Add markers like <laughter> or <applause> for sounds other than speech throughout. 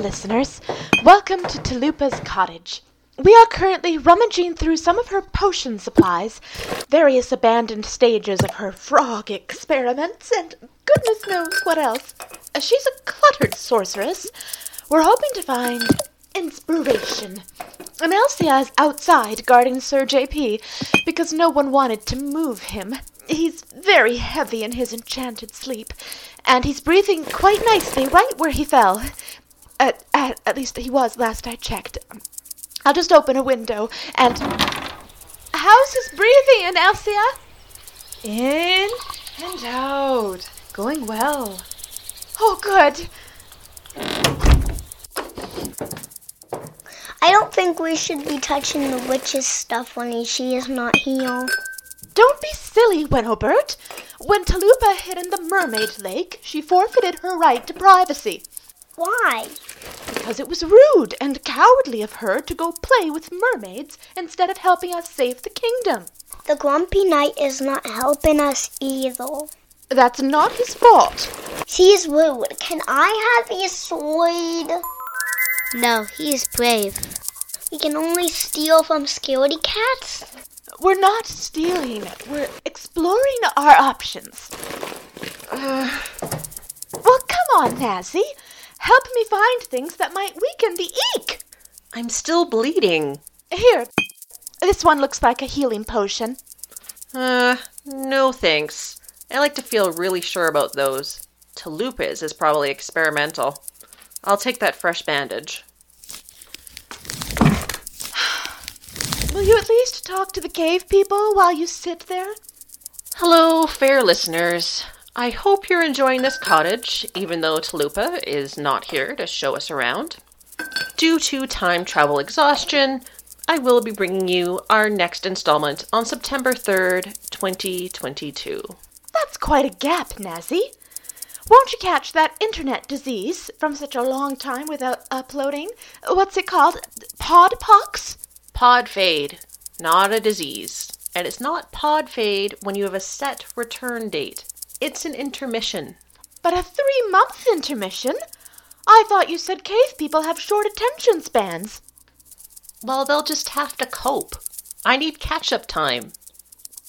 Listeners. Welcome to Teloopa's cottage. We are currently rummaging through some of her potion supplies, various abandoned stages of her frog experiments, and goodness knows what else. She's a cluttered sorceress. We're hoping to find inspiration. Enelcia is outside guarding Sir JP because no one wanted to move him. He's very heavy in his enchanted sleep, and he's breathing quite nicely right where he fell. At, at, at least he was last I checked. I'll just open a window and. How's his breathing, Elsia? In and out. Going well. Oh, good. I don't think we should be touching the witch's stuff when she is not here. Don't be silly, Wenoburt. When Teloopa hid in the mermaid lake, she forfeited her right to privacy. Why? Because it was rude and cowardly of her to go play with mermaids instead of helping us save the kingdom. The grumpy knight is not helping us either. That's not his fault. She's rude. Can I have his sword? No, he is brave. We can only steal from scaredy cats? We're not stealing. We're exploring our options. Uh, well, come on, Nazzy. Help me find things that might weaken the eek. I'm still bleeding. Here. This one looks like a healing potion. Uh, no thanks. I like to feel really sure about those. Teloopa's is probably experimental. I'll take that fresh bandage. <sighs> Will you at least talk to the cave people while you sit there? Hello, fair listeners. I hope you're enjoying this cottage, even though Teloopa is not here to show us around. Due to time travel exhaustion, I will be bringing you our next installment on September 3rd, 2022. That's quite a gap, Nazzy. Won't you catch that internet disease from such a long time without uploading? What's it called? Podpox? Pod fade, not a disease. And it's not pod fade when you have a set return date. It's an intermission. But a three month intermission? I thought you said cave people have short attention spans. Well, they'll just have to cope. I need catch up time.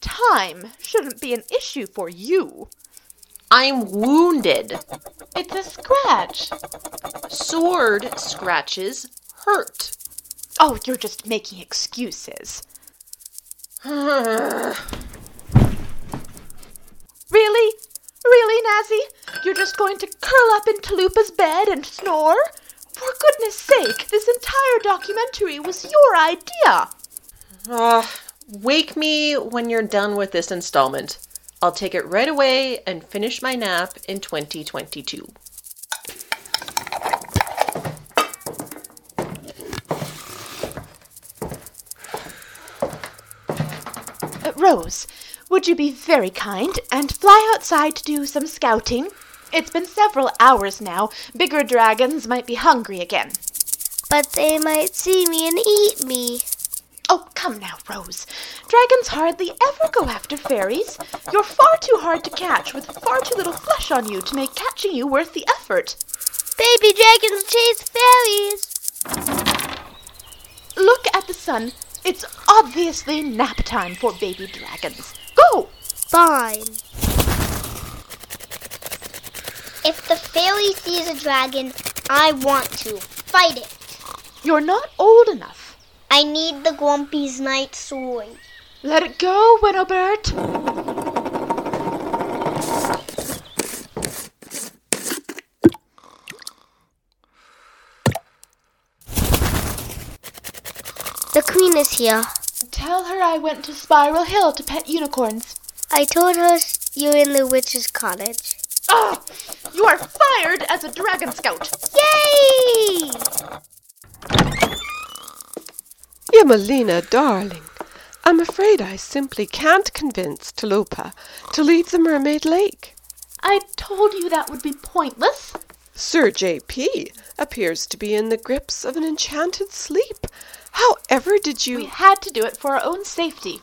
Time shouldn't be an issue for you. I'm wounded. It's a scratch. Sword scratches hurt. Oh, you're just making excuses. Really? Really, Nazzy? You're just going to curl up in Teloopa's bed and snore? For goodness sake, this entire documentary was your idea. Uh, wake me when you're done with this installment. I'll take it right away and finish my nap in 2022. Uh, Rose, would you be very kind and fly outside to do some scouting? It's been several hours now. Bigger dragons might be hungry again. But they might see me and eat me. Oh, come now, Rose. Dragons hardly ever go after fairies. You're far too hard to catch with far too little flesh on you to make catching you worth the effort. Baby dragons chase fairies. Look at the sun. It's obviously nap time for baby dragons. Fine. If the fairy sees a dragon, I want to fight it. You're not old enough. I need the Grumpy's Night sword. Let it go, Wenoburt. The queen is here. Tell her I went to Spiral Hill to pet unicorns. I told her you're in the witch's cottage. Ah! You are fired as a dragon scout. Yay! Yemilina, darling, I'm afraid I simply can't convince Teloopa to leave the Mermaid Lake. I told you that would be pointless. Sir J.P. appears to be in the grips of an enchanted sleep. However did you... We had to do it for our own safety.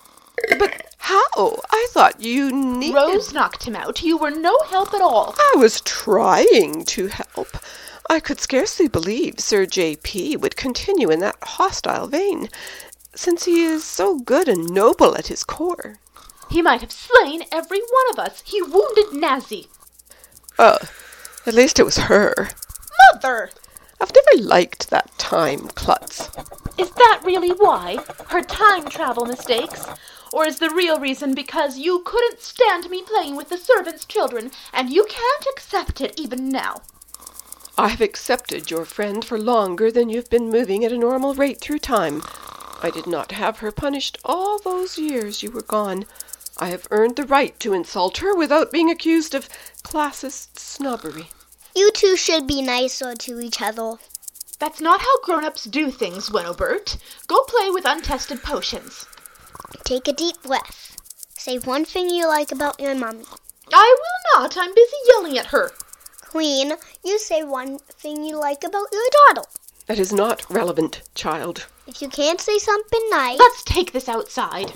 But how? I thought you needed... Rose knocked him out. You were no help at all. I was trying to help. I could scarcely believe Sir J.P. would continue in that hostile vein, since he is so good and noble at his core. He might have slain every one of us. He wounded Nazzy. Oh, uh, at least it was her. Mother! I've never liked that time klutz. Is that really why? Her time travel mistakes? Or is the real reason because you couldn't stand me playing with the servants' children, and you can't accept it even now? I've accepted your friend for longer than you've been moving at a normal rate through time. I did not have her punished all those years you were gone. I have earned the right to insult her without being accused of classist snobbery. You two should be nicer to each other. That's not how grown-ups do things, Wenoburt. Go play with untested potions. Take a deep breath. Say one thing you like about your mommy. I will not. I'm busy yelling at her. Queen, you say one thing you like about your daughter. That is not relevant, child. If you can't say something nice, Let's take this outside.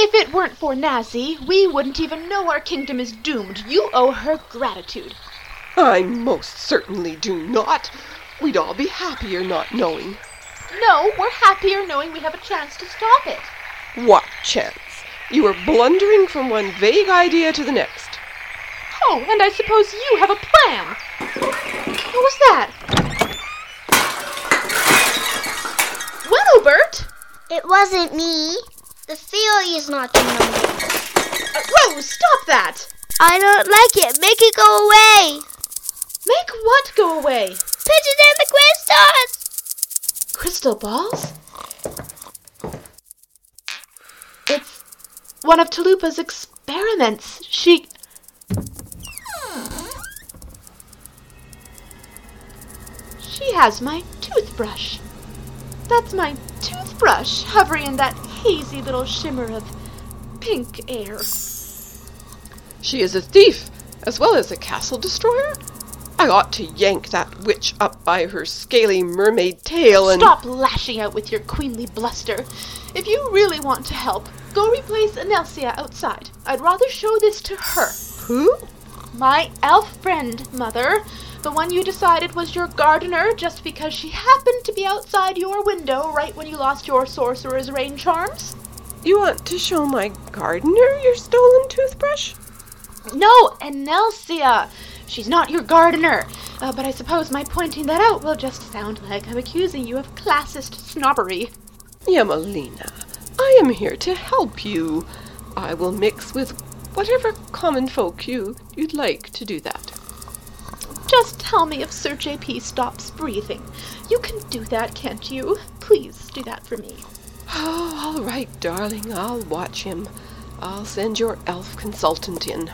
If it weren't for Nazzy, we wouldn't even know our kingdom is doomed. You owe her gratitude. I most certainly do not. We'd all be happier not knowing. No, we're happier knowing we have a chance to stop it. What chance? You are blundering from one vague idea to the next. Oh, and I suppose you have a plan. What was that? Wenoburt? it wasn't me. The fairy is not the number. Uh, Rose, stop that! I don't like it. Make it go away. Make what go away? Pigeon and the crystals. Crystal balls? It's one of Teloopa's experiments. She. She has my toothbrush. That's my toothbrush hovering in that hazy little shimmer of pink air. She is a thief, as well as a castle destroyer? I ought to yank that witch up by her scaly mermaid tail and. Stop lashing out with your queenly bluster. If you really want to help, go replace Enelcia outside. I'd rather show this to her. Who? My elf friend, Mother. The one you decided was your gardener just because she happened to be outside your window right when you lost your sorcerer's rain charms? You want to show my gardener your stolen toothbrush? No, Enelcia! She's not your gardener. Uh, but I suppose my pointing that out will just sound like I'm accusing you of classist snobbery. Yemilina, I am here to help you. I will mix with whatever common folk you you'd like to do that. Just tell me if Sir JP stops breathing. You can do that, can't you? Please do that for me. Oh, all right, darling. I'll watch him. I'll send your elf consultant in.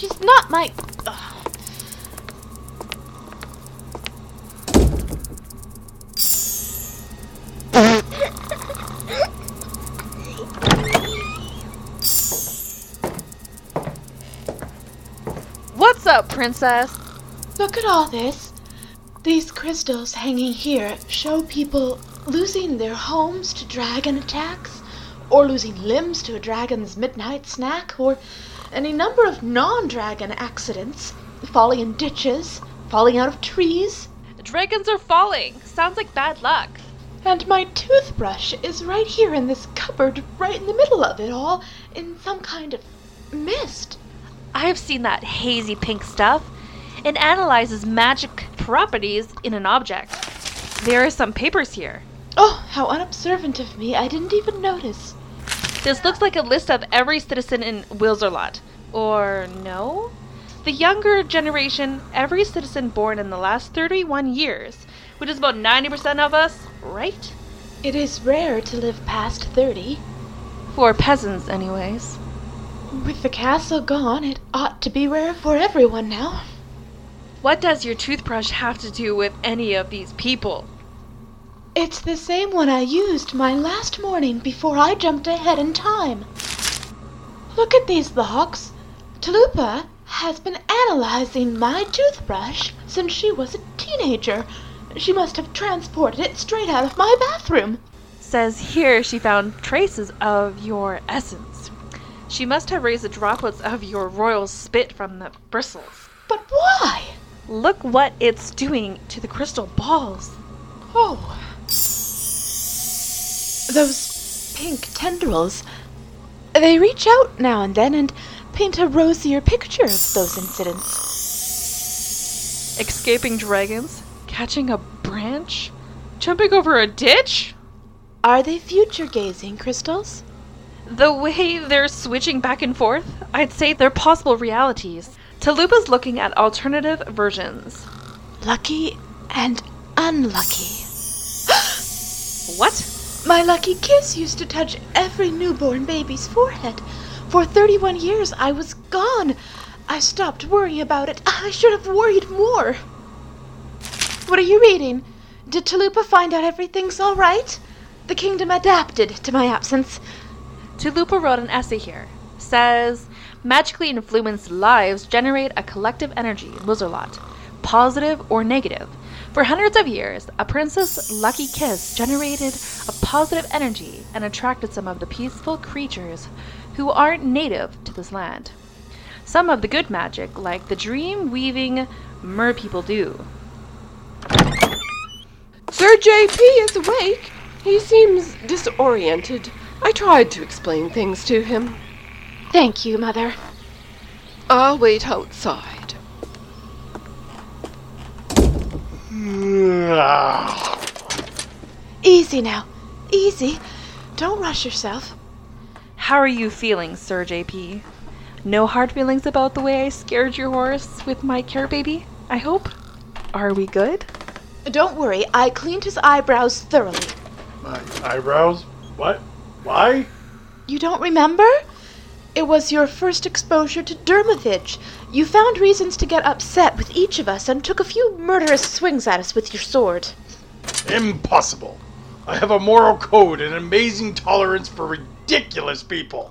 She's not my. Ugh. What's up, princess? Look at all this. These crystals hanging here show people losing their homes to dragon attacks, or losing limbs to a dragon's midnight snack, or any number of non dragon accidents, falling in ditches, falling out of trees. Dragons are falling. Sounds like bad luck. And my toothbrush is right here in this cupboard, right in the middle of it all, in some kind of mist. I've seen that hazy pink stuff. It analyzes magic properties in an object. There are some papers here. Oh, how unobservant of me. I didn't even notice. This looks like a list of every citizen in Wilzerlot. Or no? The younger generation, every citizen born in the last 31 years, which is about 90% of us, right? It is rare to live past 30. For peasants, anyways. With the castle gone, it ought to be rare for everyone now. What does your toothbrush have to do with any of these people? It's the same one I used my last morning before I jumped ahead in time. Look at these locks. Teloopa has been analyzing my toothbrush since she was a teenager. She must have transported it straight out of my bathroom. says here she found traces of your essence. She must have raised the droplets of your royal spit from the bristles. But why? Look what it's doing to the crystal balls. Oh. Those pink tendrils. They reach out now and then and paint a rosier picture of those incidents. Escaping dragons, catching a branch, jumping over a ditch. Are they future gazing crystals? The way they're switching back and forth, I'd say they're possible realities. Teloopa's looking at alternative versions. Lucky and unlucky. <gasps> What? My lucky kiss used to touch every newborn baby's forehead. For 31 years I was gone. I stopped worrying about it. I should have worried more. What are you reading? Did Teloopa find out everything's all right? The kingdom adapted to my absence. Teloopa wrote an essay here. Says magically influenced lives generate a collective energy in Wizarlot, positive or negative. For hundreds of years, a princess' lucky kiss generated a positive energy and attracted some of the peaceful creatures who aren't native to this land. Some of the good magic, like the dream weaving mer people do. Sir JP is awake. He seems disoriented. I tried to explain things to him. Thank you, Mother. I'll wait outside. Easy now. Easy. Don't rush yourself. How are you feeling, Sir JP? No hard feelings about the way I scared your horse with my care baby, I hope? Are we good? Don't worry, I cleaned his eyebrows thoroughly. My eyebrows? What? Why? You don't remember? It was your first exposure to Dermovage. You found reasons to get upset with each of us and took a few murderous swings at us with your sword. Impossible. I have a moral code and an amazing tolerance for ridiculous people.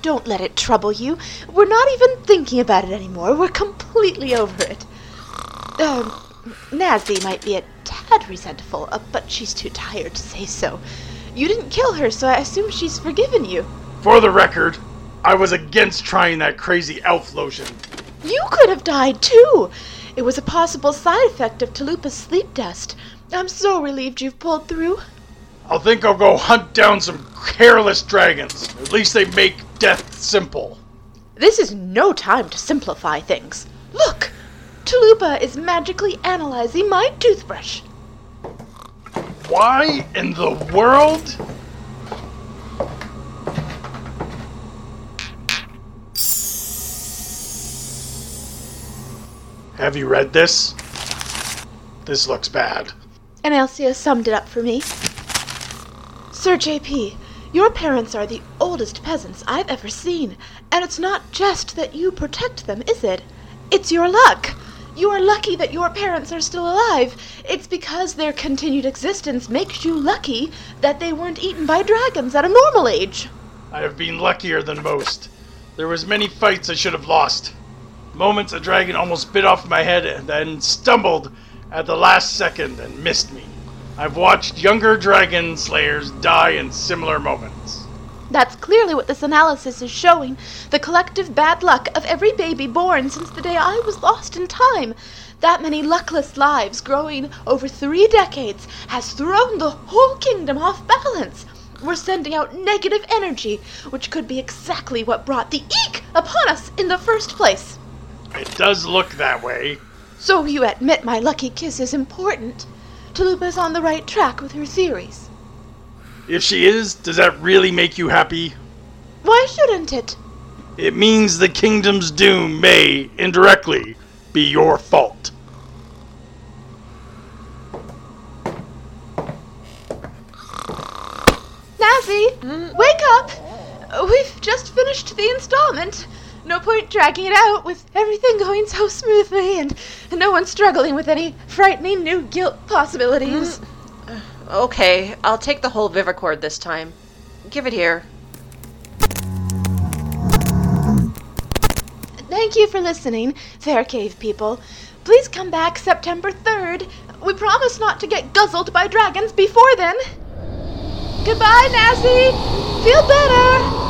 Don't let it trouble you. We're not even thinking about it anymore. We're completely over it. Um, Nazzy might be a tad resentful, uh, but she's too tired to say so. You didn't kill her, so I assume she's forgiven you. For the record, I was against trying that crazy elf lotion. You could have died too. It was a possible side effect of Teloopa's sleep dust. I'm so relieved you've pulled through. I'll think I'll go hunt down some careless dragons. At least they make death simple. This is no time to simplify things. Look! Teloopa is magically analyzing my toothbrush. Why in the world? Have you read this? This looks bad. Enelcia summed it up for me. Sir JP, your parents are the oldest peasants I've ever seen, and it's not just that you protect them, is it? It's your luck. You are lucky that your parents are still alive. It's because their continued existence makes you lucky that they weren't eaten by dragons at a normal age. I have been luckier than most. There was many fights I should have lost. Moments a dragon almost bit off my head and then stumbled at the last second and missed me. I've watched younger dragon slayers die in similar moments. That's clearly what this analysis is showing the collective bad luck of every baby born since the day I was lost in time. That many luckless lives growing over three decades has thrown the whole kingdom off balance. We're sending out negative energy, which could be exactly what brought the eek upon us in the first place. It does look that way. So you admit my lucky kiss is important. Teloopa's on the right track with her theories. If she is, does that really make you happy? Why shouldn't it? It means the kingdom's doom may, indirectly, be your fault. Nazzy, wake up! We've just finished the installment. No point dragging it out with everything going so smoothly and no one struggling with any frightening new guilt possibilities. Mm. Okay, I'll take the whole Vivicord this time. Give it here. Thank you for listening, fair cave people. Please come back September 3rd. We promise not to get guzzled by dragons before then. Goodbye, Nazzy. Feel better.